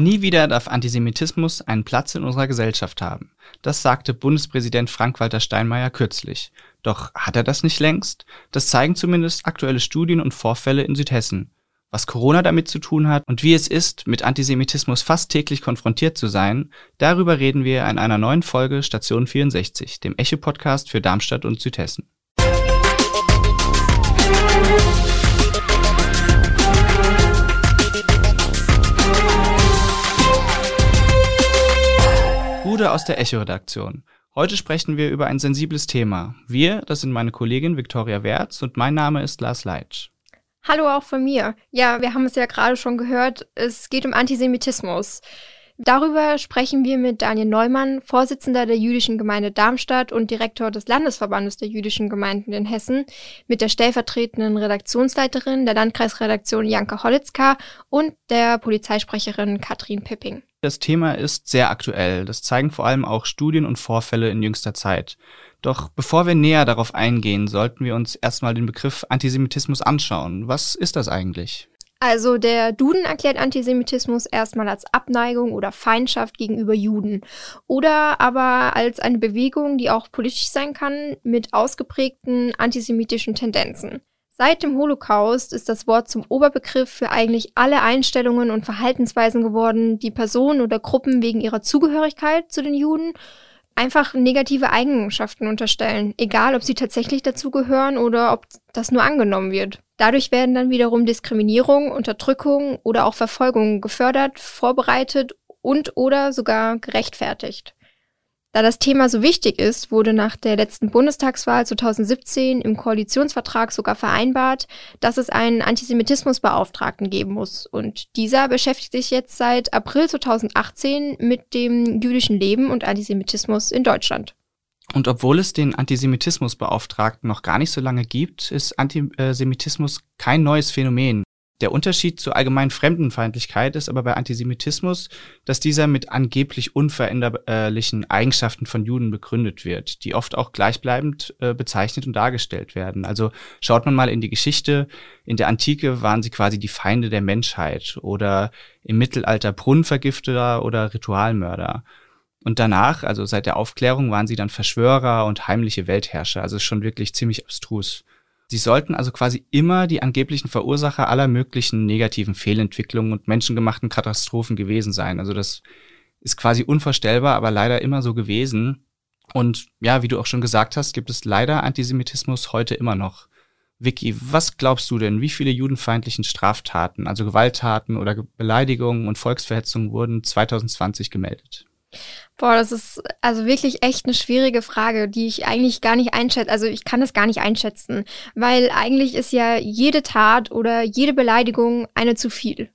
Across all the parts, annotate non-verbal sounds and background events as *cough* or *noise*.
Nie wieder darf Antisemitismus einen Platz in unserer Gesellschaft haben. Das sagte Bundespräsident Frank-Walter Steinmeier kürzlich. Doch hat er das nicht längst? Das zeigen zumindest aktuelle Studien und Vorfälle in Südhessen. Was Corona damit zu tun hat und wie es ist, mit Antisemitismus fast täglich konfrontiert zu sein, darüber reden wir in einer neuen Folge Station 64, dem Echo-Podcast für Darmstadt und Südhessen. Bude aus der Echo-Redaktion. Heute sprechen wir über ein sensibles Thema. Wir, das sind meine Kollegin Viktoria Wertz und mein Name ist Lars Leitsch. Hallo auch von mir. Ja, wir haben es ja gerade schon gehört, es geht um Antisemitismus. Darüber sprechen wir mit Daniel Neumann, Vorsitzender der jüdischen Gemeinde Darmstadt und Direktor des Landesverbandes der jüdischen Gemeinden in Hessen, mit der stellvertretenden Redaktionsleiterin der Landkreisredaktion Janka Holitzka und der Polizeisprecherin Katrin Pipping. Das Thema ist sehr aktuell. Das zeigen vor allem auch Studien und Vorfälle in jüngster Zeit. Doch bevor wir näher darauf eingehen, sollten wir uns erstmal den Begriff Antisemitismus anschauen. Was ist das eigentlich? Also der Duden erklärt Antisemitismus erstmal als Abneigung oder Feindschaft gegenüber Juden oder aber als eine Bewegung, die auch politisch sein kann, mit ausgeprägten antisemitischen Tendenzen. Seit dem Holocaust ist das Wort zum Oberbegriff für eigentlich alle Einstellungen und Verhaltensweisen geworden, die Personen oder Gruppen wegen ihrer Zugehörigkeit zu den Juden einfach negative Eigenschaften unterstellen, egal ob sie tatsächlich dazugehören oder ob das nur angenommen wird. Dadurch werden dann wiederum Diskriminierung, Unterdrückung oder auch Verfolgung gefördert, vorbereitet und oder sogar gerechtfertigt. Da das Thema so wichtig ist, wurde nach der letzten Bundestagswahl 2017 im Koalitionsvertrag sogar vereinbart, dass es einen Antisemitismusbeauftragten geben muss. Und dieser beschäftigt sich jetzt seit April 2018 mit dem jüdischen Leben und Antisemitismus in Deutschland. Und obwohl es den Antisemitismusbeauftragten noch gar nicht so lange gibt, ist Antisemitismus kein neues Phänomen. Der Unterschied zur allgemeinen Fremdenfeindlichkeit ist aber bei Antisemitismus, dass dieser mit angeblich unveränderlichen Eigenschaften von Juden begründet wird, die oft auch gleichbleibend äh, bezeichnet und dargestellt werden. Also schaut man mal in die Geschichte. In der Antike waren sie quasi die Feinde der Menschheit oder im Mittelalter Brunnenvergifter oder Ritualmörder. Und danach, also seit der Aufklärung, waren sie dann Verschwörer und heimliche Weltherrscher. Also schon wirklich ziemlich abstrus. Sie sollten also quasi immer die angeblichen Verursacher aller möglichen negativen Fehlentwicklungen und menschengemachten Katastrophen gewesen sein. Also das ist quasi unvorstellbar, aber leider immer so gewesen. Und ja, wie du auch schon gesagt hast, gibt es leider Antisemitismus heute immer noch. Vicky, was glaubst du denn, wie viele judenfeindlichen Straftaten, also Gewalttaten oder Beleidigungen und Volksverhetzungen wurden 2020 gemeldet? Boah, das ist also wirklich echt eine schwierige Frage, die ich eigentlich gar nicht einschätze. Also ich kann das gar nicht einschätzen, weil eigentlich ist ja jede Tat oder jede Beleidigung eine zu viel.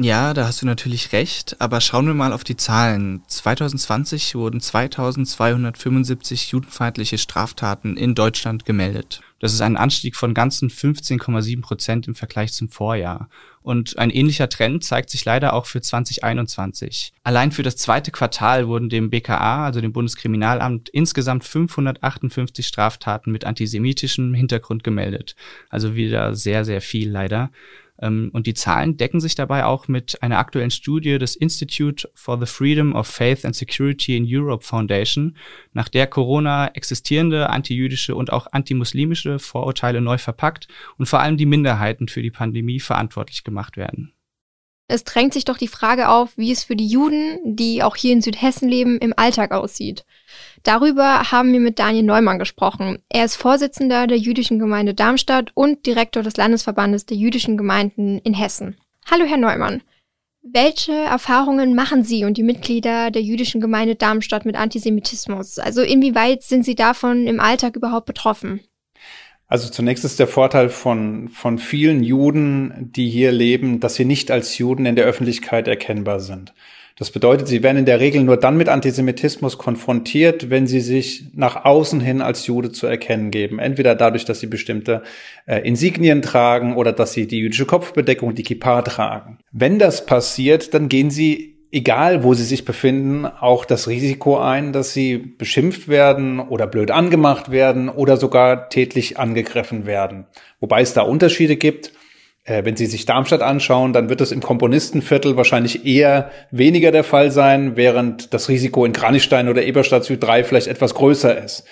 Ja, da hast du natürlich recht, aber schauen wir mal auf die Zahlen. 2020 wurden 2275 judenfeindliche Straftaten in Deutschland gemeldet. Das ist ein Anstieg von ganzen 15,7 Prozent im Vergleich zum Vorjahr. Und ein ähnlicher Trend zeigt sich leider auch für 2021. Allein für das zweite Quartal wurden dem BKA, also dem Bundeskriminalamt, insgesamt 558 Straftaten mit antisemitischem Hintergrund gemeldet. Also wieder sehr, sehr viel leider. Ähm, und die Zahlen decken sich dabei auch mit einer aktuellen Studie des Institute for the Freedom of Faith and Security in Europe Foundation, nach der Corona existierende antijüdische und auch antimuslimische Vorurteile neu verpackt und vor allem die Minderheiten für die Pandemie verantwortlich gemacht werden. Es drängt sich doch die Frage auf, wie es für die Juden, die auch hier in Südhessen leben, im Alltag aussieht. Darüber haben wir mit Daniel Neumann gesprochen. Er ist Vorsitzender der jüdischen Gemeinde Darmstadt und Direktor des Landesverbandes der jüdischen Gemeinden in Hessen. Hallo, Herr Neumann. Welche Erfahrungen machen Sie und die Mitglieder der jüdischen Gemeinde Darmstadt mit Antisemitismus? Also inwieweit sind Sie davon im Alltag überhaupt betroffen? Also zunächst ist der Vorteil von, von vielen Juden, die hier leben, dass sie nicht als Juden in der Öffentlichkeit erkennbar sind. Das bedeutet, sie werden in der Regel nur dann mit Antisemitismus konfrontiert, wenn sie sich nach außen hin als Jude zu erkennen geben. Entweder dadurch, dass sie bestimmte äh, Insignien tragen oder dass sie die jüdische Kopfbedeckung, die Kippa tragen. Wenn das passiert, dann gehen sie egal wo sie sich befinden, auch das Risiko ein, dass sie beschimpft werden oder blöd angemacht werden oder sogar tätlich angegriffen werden. Wobei es da Unterschiede gibt. Äh, wenn Sie sich Darmstadt anschauen, dann wird es im Komponistenviertel wahrscheinlich eher weniger der Fall sein, während das Risiko in Kranichstein oder Eberstadt Süd 3 vielleicht etwas größer ist,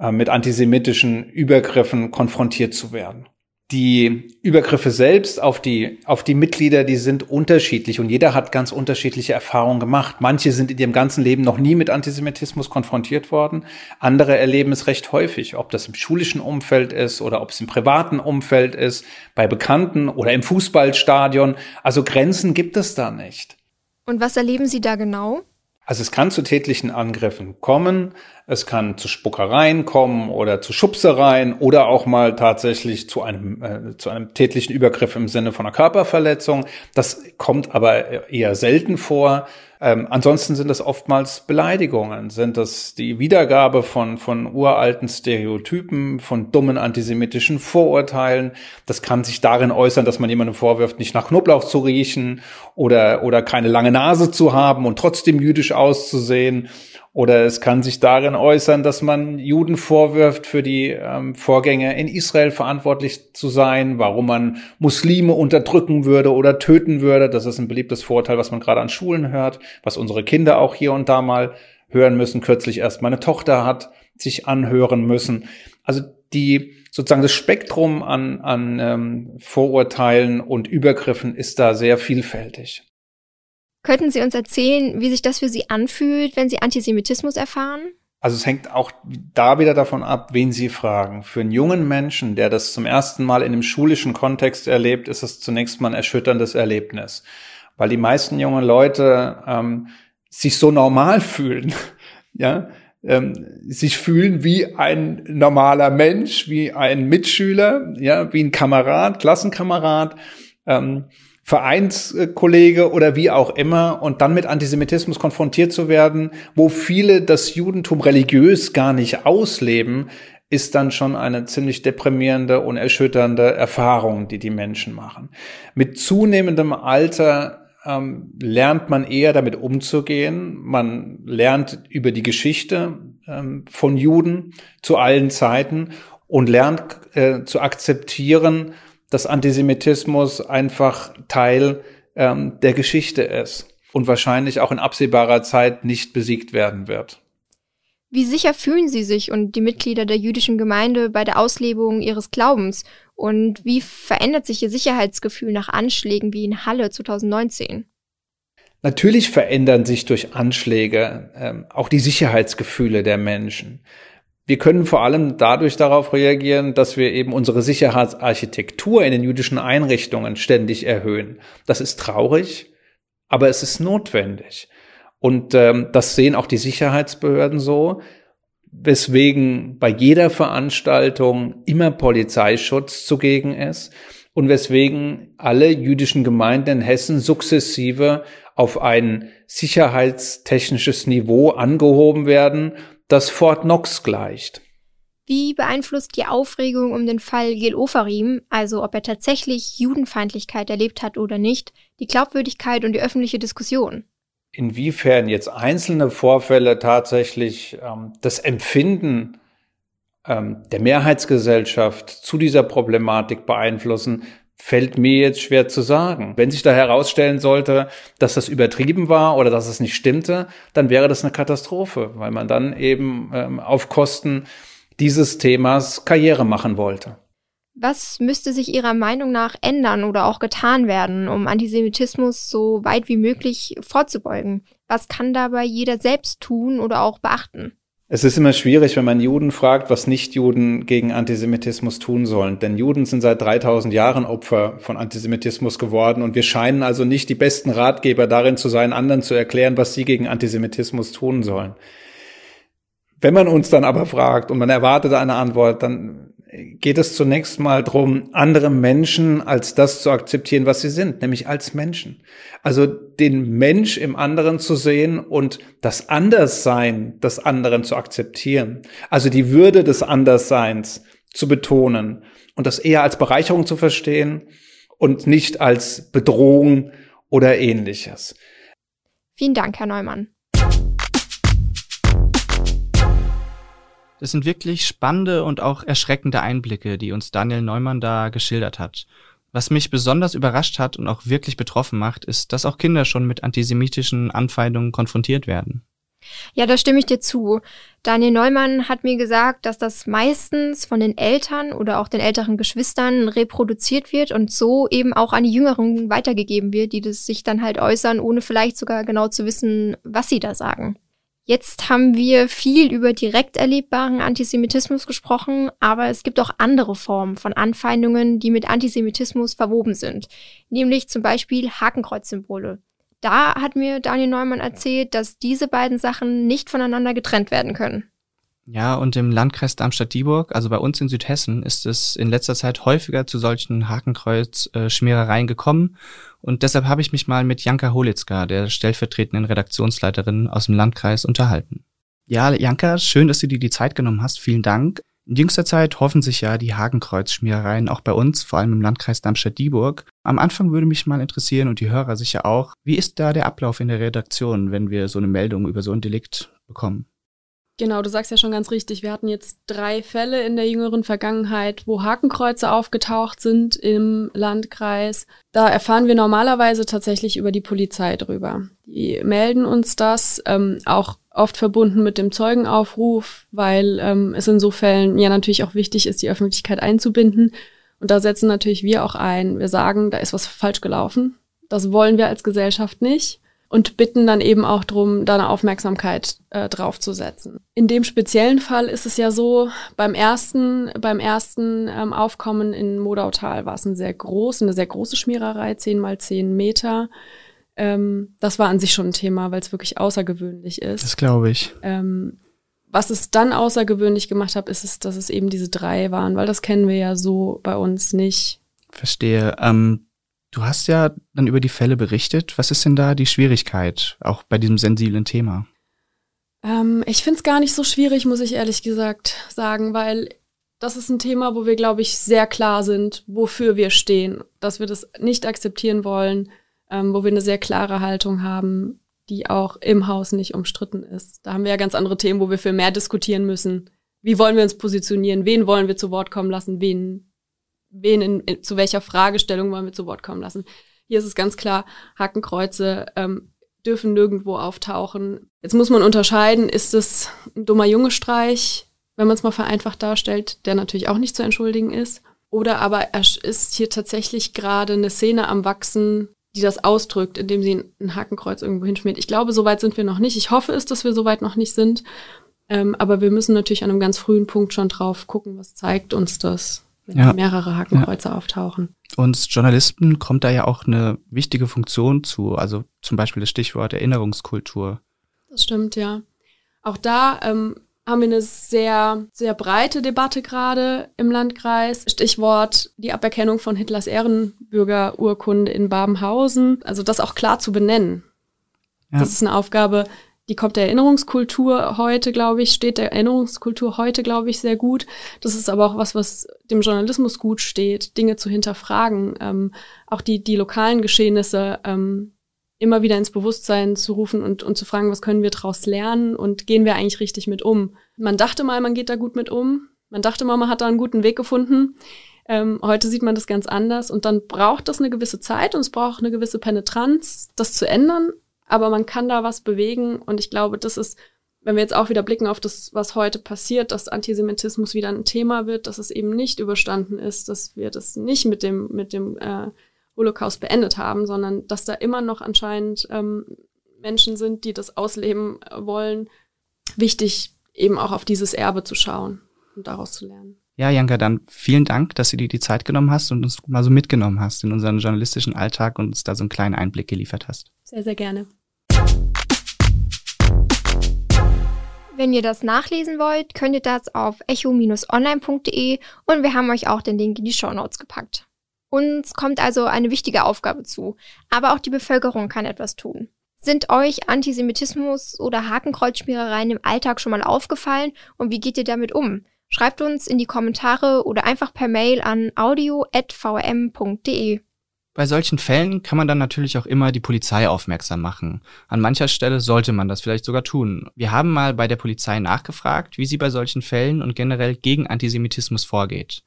äh, mit antisemitischen Übergriffen konfrontiert zu werden die Übergriffe selbst auf die, auf die Mitglieder, die sind unterschiedlich und jeder hat ganz unterschiedliche Erfahrungen gemacht. Manche sind in ihrem ganzen Leben noch nie mit Antisemitismus konfrontiert worden. Andere erleben es recht häufig, ob das im schulischen Umfeld ist oder ob es im privaten Umfeld ist, bei Bekannten oder im Fußballstadion. Also Grenzen gibt es da nicht. Und was erleben Sie da genau? Also es kann zu tätlichen Angriffen kommen, es kann zu Spuckereien kommen oder zu Schubsereien oder auch mal tatsächlich zu einem, äh, zu einem tätlichen Übergriff im Sinne von einer Körperverletzung. Das kommt aber eher selten vor. Ähm, ansonsten sind es oftmals Beleidigungen, sind das die Wiedergabe von, von uralten Stereotypen, von dummen antisemitischen Vorurteilen. Das kann sich darin äußern, dass man jemandem vorwirft, nicht nach Knoblauch zu riechen oder, oder keine lange Nase zu haben und trotzdem jüdisch auszusehen oder es kann sich darin äußern, dass man Juden vorwirft, für die ähm, Vorgänge in Israel verantwortlich zu sein, warum man Muslime unterdrücken würde oder töten würde. Das ist ein beliebtes Vorurteil, was man gerade an Schulen hört, was unsere Kinder auch hier und da mal hören müssen. Kürzlich erst meine Tochter hat sich anhören müssen. Also die sozusagen das Spektrum an, an ähm, Vorurteilen und Übergriffen ist da sehr vielfältig. Könnten Sie uns erzählen, wie sich das für Sie anfühlt, wenn Sie Antisemitismus erfahren? Also es hängt auch da wieder davon ab, wen Sie fragen. Für einen jungen Menschen, der das zum ersten Mal in einem schulischen Kontext erlebt, ist es zunächst mal ein erschütterndes Erlebnis, weil die meisten jungen Leute ähm, sich so normal *laughs* fühlen, ja, ähm, sich fühlen wie ein normaler Mensch, wie ein Mitschüler, ja, wie ein Kamerad, Klassenkamerad. Ähm, Vereinskollege oder wie auch immer und dann mit Antisemitismus konfrontiert zu werden, wo viele das Judentum religiös gar nicht ausleben, ist dann schon eine ziemlich deprimierende und erschütternde Erfahrung, die die Menschen machen. Mit zunehmendem Alter ähm, lernt man eher damit umzugehen. Man lernt über die Geschichte ähm, von Juden zu allen Zeiten und lernt äh, zu akzeptieren, dass Antisemitismus einfach Teil ähm, der Geschichte ist und wahrscheinlich auch in absehbarer Zeit nicht besiegt werden wird. Wie sicher fühlen Sie sich und die Mitglieder der jüdischen Gemeinde bei der Auslebung ihres Glaubens? Und wie verändert sich Ihr Sicherheitsgefühl nach Anschlägen wie in Halle 2019? Natürlich verändern sich durch Anschläge ähm, auch die Sicherheitsgefühle der Menschen. Wir können vor allem dadurch darauf reagieren, dass wir eben unsere Sicherheitsarchitektur in den jüdischen Einrichtungen ständig erhöhen. Das ist traurig, aber es ist notwendig. Und ähm, das sehen auch die Sicherheitsbehörden so, weswegen bei jeder Veranstaltung immer Polizeischutz zugegen ist und weswegen alle jüdischen Gemeinden in Hessen sukzessive auf ein sicherheitstechnisches Niveau angehoben werden, das Fort Knox gleicht. Wie beeinflusst die Aufregung um den Fall Gil Ofarim, also ob er tatsächlich Judenfeindlichkeit erlebt hat oder nicht, die Glaubwürdigkeit und die öffentliche Diskussion? Inwiefern jetzt einzelne Vorfälle tatsächlich ähm, das Empfinden ähm, der Mehrheitsgesellschaft zu dieser Problematik beeinflussen, fällt mir jetzt schwer zu sagen. Wenn sich da herausstellen sollte, dass das übertrieben war oder dass es nicht stimmte, dann wäre das eine Katastrophe, weil man dann eben ähm, auf Kosten dieses Themas Karriere machen wollte. Was müsste sich Ihrer Meinung nach ändern oder auch getan werden, um Antisemitismus so weit wie möglich vorzubeugen? Was kann dabei jeder selbst tun oder auch beachten? Es ist immer schwierig, wenn man Juden fragt, was Nicht-Juden gegen Antisemitismus tun sollen. Denn Juden sind seit 3000 Jahren Opfer von Antisemitismus geworden und wir scheinen also nicht die besten Ratgeber darin zu sein, anderen zu erklären, was sie gegen Antisemitismus tun sollen. Wenn man uns dann aber fragt und man erwartet eine Antwort, dann geht es zunächst mal darum, andere Menschen als das zu akzeptieren, was sie sind, nämlich als Menschen. Also den Mensch im anderen zu sehen und das Anderssein des anderen zu akzeptieren. Also die Würde des Andersseins zu betonen und das eher als Bereicherung zu verstehen und nicht als Bedrohung oder ähnliches. Vielen Dank, Herr Neumann. Das sind wirklich spannende und auch erschreckende Einblicke, die uns Daniel Neumann da geschildert hat. Was mich besonders überrascht hat und auch wirklich betroffen macht, ist, dass auch Kinder schon mit antisemitischen Anfeindungen konfrontiert werden. Ja, da stimme ich dir zu. Daniel Neumann hat mir gesagt, dass das meistens von den Eltern oder auch den älteren Geschwistern reproduziert wird und so eben auch an die Jüngeren weitergegeben wird, die das sich dann halt äußern, ohne vielleicht sogar genau zu wissen, was sie da sagen. Jetzt haben wir viel über direkt erlebbaren Antisemitismus gesprochen, aber es gibt auch andere Formen von Anfeindungen, die mit Antisemitismus verwoben sind, nämlich zum Beispiel Hakenkreuzsymbole. Da hat mir Daniel Neumann erzählt, dass diese beiden Sachen nicht voneinander getrennt werden können. Ja, und im Landkreis Darmstadt-Dieburg, also bei uns in Südhessen, ist es in letzter Zeit häufiger zu solchen Hakenkreuz-Schmierereien gekommen. Und deshalb habe ich mich mal mit Janka Holitzka, der stellvertretenden Redaktionsleiterin aus dem Landkreis, unterhalten. Ja, Janka, schön, dass du dir die Zeit genommen hast. Vielen Dank. In jüngster Zeit hoffen sich ja die Hakenkreuz-Schmierereien auch bei uns, vor allem im Landkreis Darmstadt-Dieburg. Am Anfang würde mich mal interessieren und die Hörer sicher auch, wie ist da der Ablauf in der Redaktion, wenn wir so eine Meldung über so ein Delikt bekommen? Genau, du sagst ja schon ganz richtig. Wir hatten jetzt drei Fälle in der jüngeren Vergangenheit, wo Hakenkreuze aufgetaucht sind im Landkreis. Da erfahren wir normalerweise tatsächlich über die Polizei drüber. Die melden uns das, ähm, auch oft verbunden mit dem Zeugenaufruf, weil ähm, es in so Fällen ja natürlich auch wichtig ist, die Öffentlichkeit einzubinden. Und da setzen natürlich wir auch ein. Wir sagen, da ist was falsch gelaufen. Das wollen wir als Gesellschaft nicht und bitten dann eben auch drum, da eine Aufmerksamkeit äh, drauf zu setzen. In dem speziellen Fall ist es ja so, beim ersten, beim ersten ähm, Aufkommen in Modautal war es ein sehr groß, eine sehr große Schmiererei, zehn mal zehn Meter. Ähm, das war an sich schon ein Thema, weil es wirklich außergewöhnlich ist. Das glaube ich. Ähm, was es dann außergewöhnlich gemacht hat, ist es, dass es eben diese drei waren, weil das kennen wir ja so bei uns nicht. Verstehe. Ähm, Du hast ja dann über die Fälle berichtet. Was ist denn da die Schwierigkeit, auch bei diesem sensiblen Thema? Ähm, ich finde es gar nicht so schwierig, muss ich ehrlich gesagt sagen, weil das ist ein Thema, wo wir, glaube ich, sehr klar sind, wofür wir stehen, dass wir das nicht akzeptieren wollen, ähm, wo wir eine sehr klare Haltung haben, die auch im Haus nicht umstritten ist. Da haben wir ja ganz andere Themen, wo wir viel mehr diskutieren müssen. Wie wollen wir uns positionieren? Wen wollen wir zu Wort kommen lassen? Wen wen in, in, zu welcher Fragestellung wollen wir zu Wort kommen lassen. Hier ist es ganz klar, Hakenkreuze ähm, dürfen nirgendwo auftauchen. Jetzt muss man unterscheiden, ist es ein dummer Junge-Streich, wenn man es mal vereinfacht darstellt, der natürlich auch nicht zu entschuldigen ist. Oder aber ist hier tatsächlich gerade eine Szene am Wachsen, die das ausdrückt, indem sie ein Hakenkreuz irgendwo hinschmiert. Ich glaube, so weit sind wir noch nicht. Ich hoffe es, dass wir so weit noch nicht sind. Ähm, aber wir müssen natürlich an einem ganz frühen Punkt schon drauf gucken, was zeigt uns das wenn ja. mehrere Hakenkreuze ja. auftauchen. Uns Journalisten kommt da ja auch eine wichtige Funktion zu, also zum Beispiel das Stichwort Erinnerungskultur. Das stimmt, ja. Auch da ähm, haben wir eine sehr, sehr breite Debatte gerade im Landkreis. Stichwort die Aberkennung von Hitlers Ehrenbürgerurkunde in Babenhausen. Also das auch klar zu benennen. Ja. Das ist eine Aufgabe, die kommt der Erinnerungskultur heute, glaube ich, steht der Erinnerungskultur heute, glaube ich, sehr gut. Das ist aber auch was, was dem Journalismus gut steht, Dinge zu hinterfragen, ähm, auch die, die lokalen Geschehnisse ähm, immer wieder ins Bewusstsein zu rufen und, und zu fragen, was können wir daraus lernen und gehen wir eigentlich richtig mit um. Man dachte mal, man geht da gut mit um. Man dachte mal, man hat da einen guten Weg gefunden. Ähm, heute sieht man das ganz anders und dann braucht das eine gewisse Zeit und es braucht eine gewisse Penetranz, das zu ändern aber man kann da was bewegen und ich glaube, das ist, wenn wir jetzt auch wieder blicken auf das, was heute passiert, dass Antisemitismus wieder ein Thema wird, dass es eben nicht überstanden ist, dass wir das nicht mit dem, mit dem äh, Holocaust beendet haben, sondern dass da immer noch anscheinend ähm, Menschen sind, die das ausleben wollen, wichtig eben auch auf dieses Erbe zu schauen und daraus zu lernen. Ja, Janka, dann vielen Dank, dass du dir die Zeit genommen hast und uns mal so mitgenommen hast in unseren journalistischen Alltag und uns da so einen kleinen Einblick geliefert hast. Sehr, sehr gerne. Wenn ihr das nachlesen wollt, könnt ihr das auf echo-online.de und wir haben euch auch den Link in die Show Notes gepackt. Uns kommt also eine wichtige Aufgabe zu, aber auch die Bevölkerung kann etwas tun. Sind euch Antisemitismus oder Hakenkreuzschmierereien im Alltag schon mal aufgefallen und wie geht ihr damit um? Schreibt uns in die Kommentare oder einfach per Mail an audio.vm.de. Bei solchen Fällen kann man dann natürlich auch immer die Polizei aufmerksam machen. An mancher Stelle sollte man das vielleicht sogar tun. Wir haben mal bei der Polizei nachgefragt, wie sie bei solchen Fällen und generell gegen Antisemitismus vorgeht.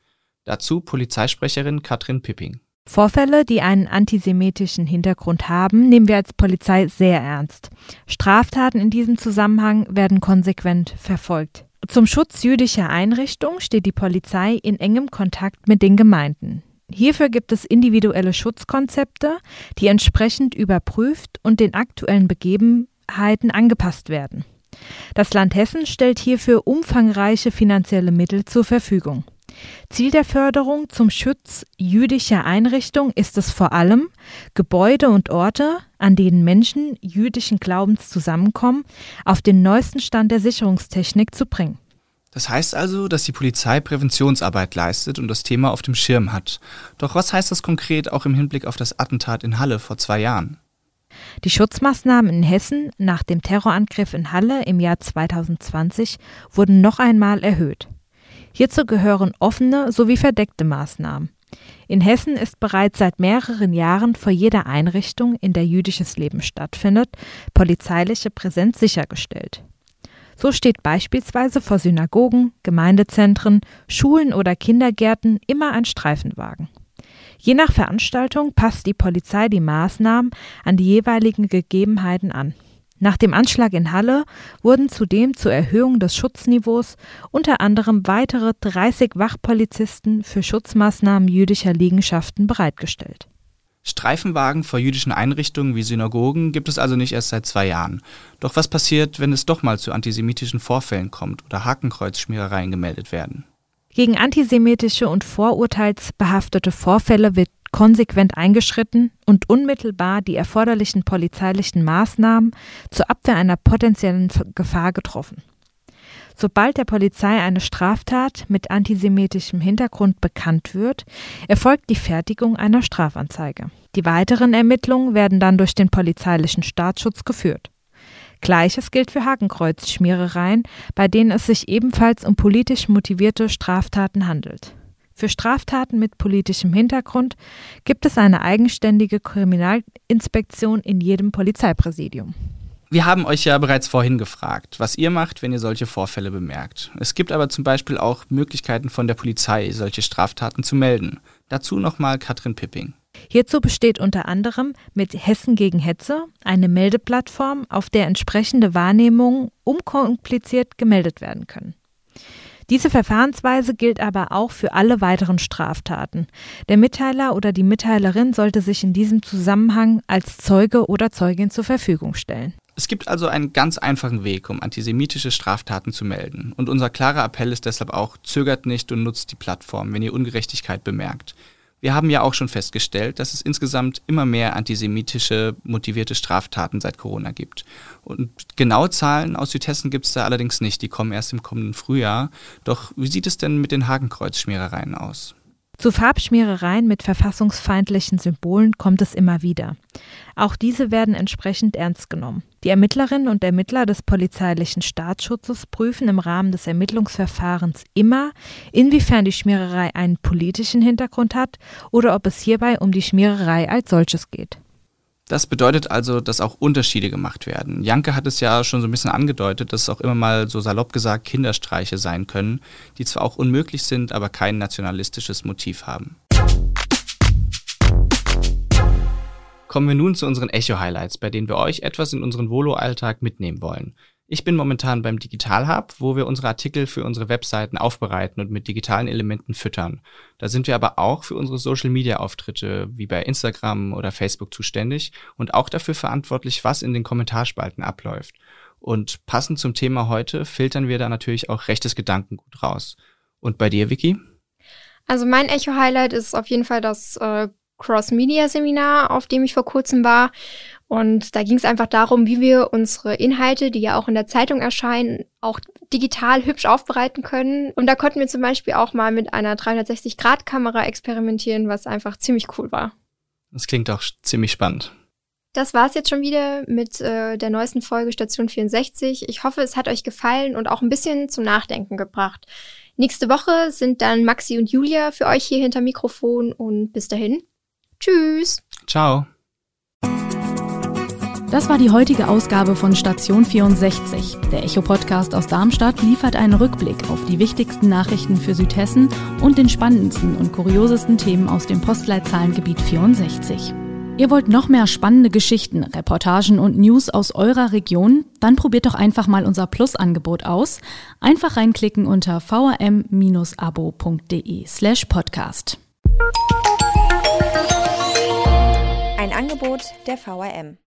Dazu Polizeisprecherin Katrin Pipping. Vorfälle, die einen antisemitischen Hintergrund haben, nehmen wir als Polizei sehr ernst. Straftaten in diesem Zusammenhang werden konsequent verfolgt. Zum Schutz jüdischer Einrichtungen steht die Polizei in engem Kontakt mit den Gemeinden. Hierfür gibt es individuelle Schutzkonzepte, die entsprechend überprüft und den aktuellen Begebenheiten angepasst werden. Das Land Hessen stellt hierfür umfangreiche finanzielle Mittel zur Verfügung. Ziel der Förderung zum Schutz jüdischer Einrichtungen ist es vor allem, Gebäude und Orte, an denen Menschen jüdischen Glaubens zusammenkommen, auf den neuesten Stand der Sicherungstechnik zu bringen. Das heißt also, dass die Polizei Präventionsarbeit leistet und das Thema auf dem Schirm hat. Doch was heißt das konkret auch im Hinblick auf das Attentat in Halle vor zwei Jahren? Die Schutzmaßnahmen in Hessen nach dem Terrorangriff in Halle im Jahr 2020 wurden noch einmal erhöht. Hierzu gehören offene sowie verdeckte Maßnahmen. In Hessen ist bereits seit mehreren Jahren vor jeder Einrichtung, in der jüdisches Leben stattfindet, polizeiliche Präsenz sichergestellt. So steht beispielsweise vor Synagogen, Gemeindezentren, Schulen oder Kindergärten immer ein Streifenwagen. Je nach Veranstaltung passt die Polizei die Maßnahmen an die jeweiligen Gegebenheiten an. Nach dem Anschlag in Halle wurden zudem zur Erhöhung des Schutzniveaus unter anderem weitere 30 Wachpolizisten für Schutzmaßnahmen jüdischer Liegenschaften bereitgestellt. Streifenwagen vor jüdischen Einrichtungen wie Synagogen gibt es also nicht erst seit zwei Jahren. Doch was passiert, wenn es doch mal zu antisemitischen Vorfällen kommt oder Hakenkreuzschmierereien gemeldet werden? Gegen antisemitische und vorurteilsbehaftete Vorfälle wird konsequent eingeschritten und unmittelbar die erforderlichen polizeilichen Maßnahmen zur Abwehr einer potenziellen Gefahr getroffen. Sobald der Polizei eine Straftat mit antisemitischem Hintergrund bekannt wird, erfolgt die Fertigung einer Strafanzeige. Die weiteren Ermittlungen werden dann durch den polizeilichen Staatsschutz geführt. Gleiches gilt für Hakenkreuzschmierereien, bei denen es sich ebenfalls um politisch motivierte Straftaten handelt. Für Straftaten mit politischem Hintergrund gibt es eine eigenständige Kriminalinspektion in jedem Polizeipräsidium. Wir haben euch ja bereits vorhin gefragt, was ihr macht, wenn ihr solche Vorfälle bemerkt. Es gibt aber zum Beispiel auch Möglichkeiten von der Polizei, solche Straftaten zu melden. Dazu nochmal Katrin Pipping. Hierzu besteht unter anderem mit Hessen gegen Hetze eine Meldeplattform, auf der entsprechende Wahrnehmungen unkompliziert gemeldet werden können. Diese Verfahrensweise gilt aber auch für alle weiteren Straftaten. Der Mitteiler oder die Mitteilerin sollte sich in diesem Zusammenhang als Zeuge oder Zeugin zur Verfügung stellen. Es gibt also einen ganz einfachen Weg, um antisemitische Straftaten zu melden. Und unser klarer Appell ist deshalb auch, zögert nicht und nutzt die Plattform, wenn ihr Ungerechtigkeit bemerkt. Wir haben ja auch schon festgestellt, dass es insgesamt immer mehr antisemitische motivierte Straftaten seit Corona gibt. Und genaue Zahlen aus Südhessen gibt es da allerdings nicht, die kommen erst im kommenden Frühjahr. Doch wie sieht es denn mit den Hakenkreuzschmierereien aus? Zu Farbschmierereien mit verfassungsfeindlichen Symbolen kommt es immer wieder. Auch diese werden entsprechend ernst genommen. Die Ermittlerinnen und Ermittler des polizeilichen Staatsschutzes prüfen im Rahmen des Ermittlungsverfahrens immer, inwiefern die Schmiererei einen politischen Hintergrund hat oder ob es hierbei um die Schmiererei als solches geht. Das bedeutet also, dass auch Unterschiede gemacht werden. Janke hat es ja schon so ein bisschen angedeutet, dass es auch immer mal so salopp gesagt Kinderstreiche sein können, die zwar auch unmöglich sind, aber kein nationalistisches Motiv haben. Kommen wir nun zu unseren Echo-Highlights, bei denen wir euch etwas in unseren Volo-Alltag mitnehmen wollen. Ich bin momentan beim Digital Hub, wo wir unsere Artikel für unsere Webseiten aufbereiten und mit digitalen Elementen füttern. Da sind wir aber auch für unsere Social Media Auftritte wie bei Instagram oder Facebook zuständig und auch dafür verantwortlich, was in den Kommentarspalten abläuft. Und passend zum Thema heute filtern wir da natürlich auch rechtes Gedankengut raus. Und bei dir, Vicky? Also mein Echo-Highlight ist auf jeden Fall das äh, Cross-Media-Seminar, auf dem ich vor kurzem war. Und da ging es einfach darum, wie wir unsere Inhalte, die ja auch in der Zeitung erscheinen, auch digital hübsch aufbereiten können. Und da konnten wir zum Beispiel auch mal mit einer 360-Grad-Kamera experimentieren, was einfach ziemlich cool war. Das klingt auch ziemlich spannend. Das war's jetzt schon wieder mit äh, der neuesten Folge Station 64. Ich hoffe, es hat euch gefallen und auch ein bisschen zum Nachdenken gebracht. Nächste Woche sind dann Maxi und Julia für euch hier hinter Mikrofon und bis dahin. Tschüss. Ciao. Das war die heutige Ausgabe von Station 64. Der Echo-Podcast aus Darmstadt liefert einen Rückblick auf die wichtigsten Nachrichten für Südhessen und den spannendsten und kuriosesten Themen aus dem Postleitzahlengebiet 64. Ihr wollt noch mehr spannende Geschichten, Reportagen und News aus eurer Region? Dann probiert doch einfach mal unser Plus-Angebot aus. Einfach reinklicken unter vrm-abo.de slash podcast. Ein Angebot der VRM.